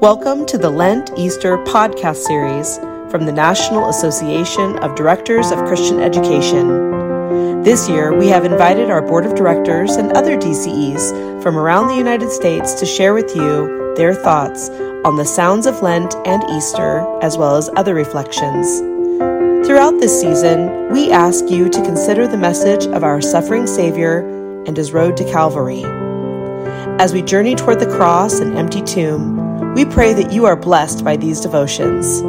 Welcome to the Lent Easter podcast series from the National Association of Directors of Christian Education. This year, we have invited our board of directors and other DCEs from around the United States to share with you their thoughts on the sounds of Lent and Easter, as well as other reflections. Throughout this season, we ask you to consider the message of our suffering Savior and his road to Calvary. As we journey toward the cross and empty tomb, we pray that you are blessed by these devotions.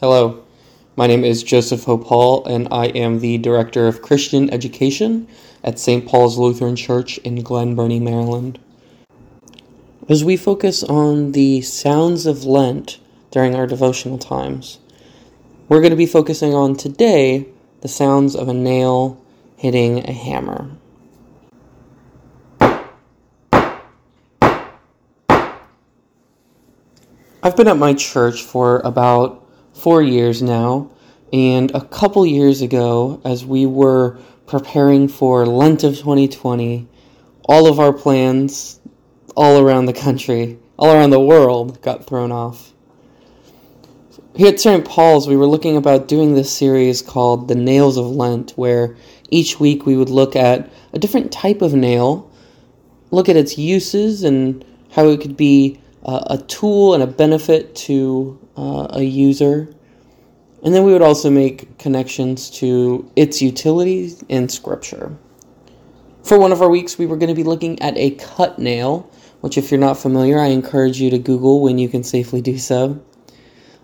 Hello, my name is Joseph Hope Hull, and I am the Director of Christian Education at St. Paul's Lutheran Church in Glen Burnie, Maryland. As we focus on the sounds of Lent during our devotional times, we're going to be focusing on today the sounds of a nail hitting a hammer. I've been at my church for about four years now, and a couple years ago, as we were preparing for Lent of 2020, all of our plans all around the country, all around the world, got thrown off. Here at St. Paul's, we were looking about doing this series called The Nails of Lent, where each week we would look at a different type of nail, look at its uses and how it could be uh, a tool and a benefit to uh, a user. And then we would also make connections to its utility in Scripture. For one of our weeks, we were going to be looking at a cut nail, which, if you're not familiar, I encourage you to Google when you can safely do so.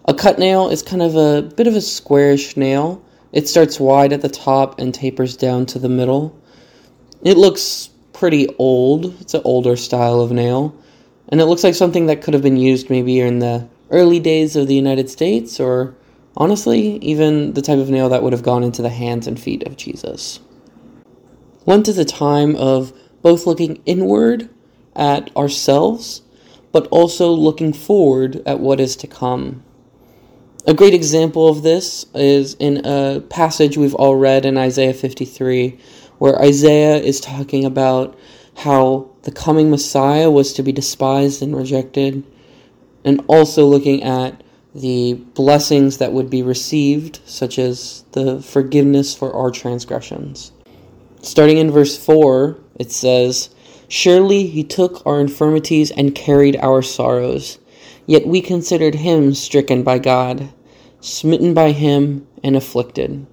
A cut nail is kind of a bit of a squarish nail. It starts wide at the top and tapers down to the middle. It looks pretty old. It's an older style of nail. And it looks like something that could have been used maybe in the early days of the United States, or honestly, even the type of nail that would have gone into the hands and feet of Jesus. Lent is a time of both looking inward at ourselves, but also looking forward at what is to come. A great example of this is in a passage we've all read in Isaiah 53, where Isaiah is talking about how the coming Messiah was to be despised and rejected, and also looking at the blessings that would be received, such as the forgiveness for our transgressions. Starting in verse 4, it says, Surely he took our infirmities and carried our sorrows, yet we considered him stricken by God smitten by him, and afflicted.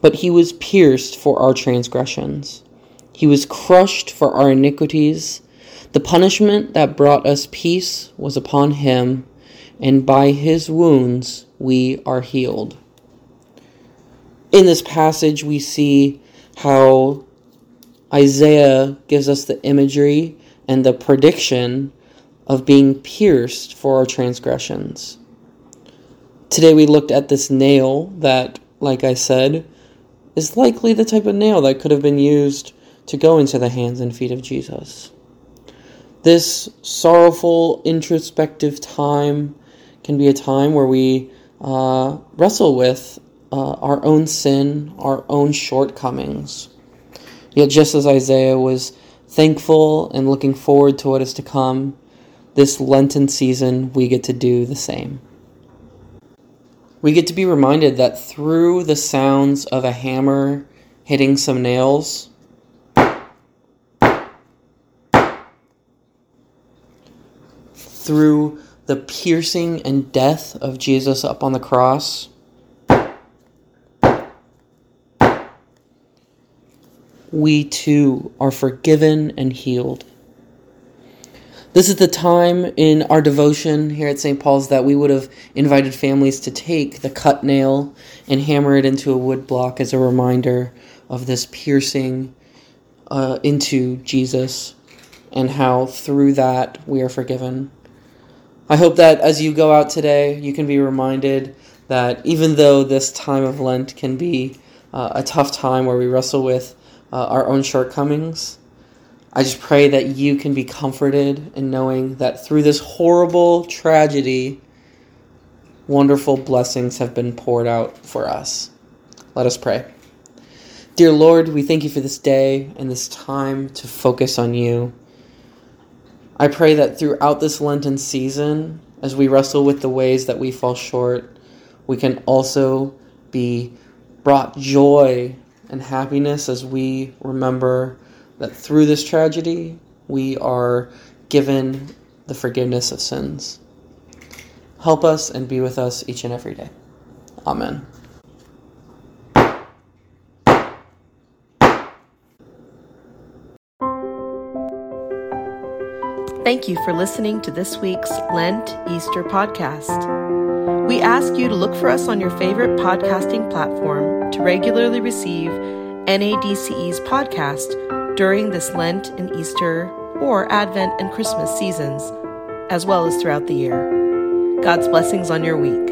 But he was pierced for our transgressions, he was crushed for our iniquities. The punishment that brought us peace was upon him, and by his wounds we are healed. In this passage, we see how Isaiah gives us the imagery and the prediction of being pierced for our transgressions. Today we looked at this nail that, like I said, is likely the type of nail that could have been used to go into the hands and feet of Jesus. This sorrowful, introspective time can be a time where we uh, wrestle with uh, our own sin, our own shortcomings. Yet, just as Isaiah was thankful and looking forward to what is to come, this Lenten season we get to do the same we get to be reminded that through the sounds of a hammer hitting some nails, through the piercing and death of Jesus up on the cross, we too are forgiven and healed. This is the time in our devotion here at St. Paul's that we would have invited families to take the cut nail and hammer it into a wood block as a reminder of this piercing uh, into Jesus and how through that we are forgiven. I hope that as you go out today, you can be reminded that even though this time of Lent can be uh, a tough time where we wrestle with uh, our own shortcomings, I just pray that you can be comforted in knowing that through this horrible tragedy, wonderful blessings have been poured out for us. Let us pray. Dear Lord, we thank you for this day and this time to focus on you. I pray that throughout this Lenten season, as we wrestle with the ways that we fall short, we can also be brought joy and happiness as we remember that through this tragedy, we are given the forgiveness of sins. Help us and be with us each and every day. Amen. Thank you for listening to this week's Lent Easter podcast. We ask you to look for us on your favorite podcasting platform to regularly receive NADCE's podcast during this Lent and Easter or Advent and Christmas seasons, as well as throughout the year. God's blessings on your week.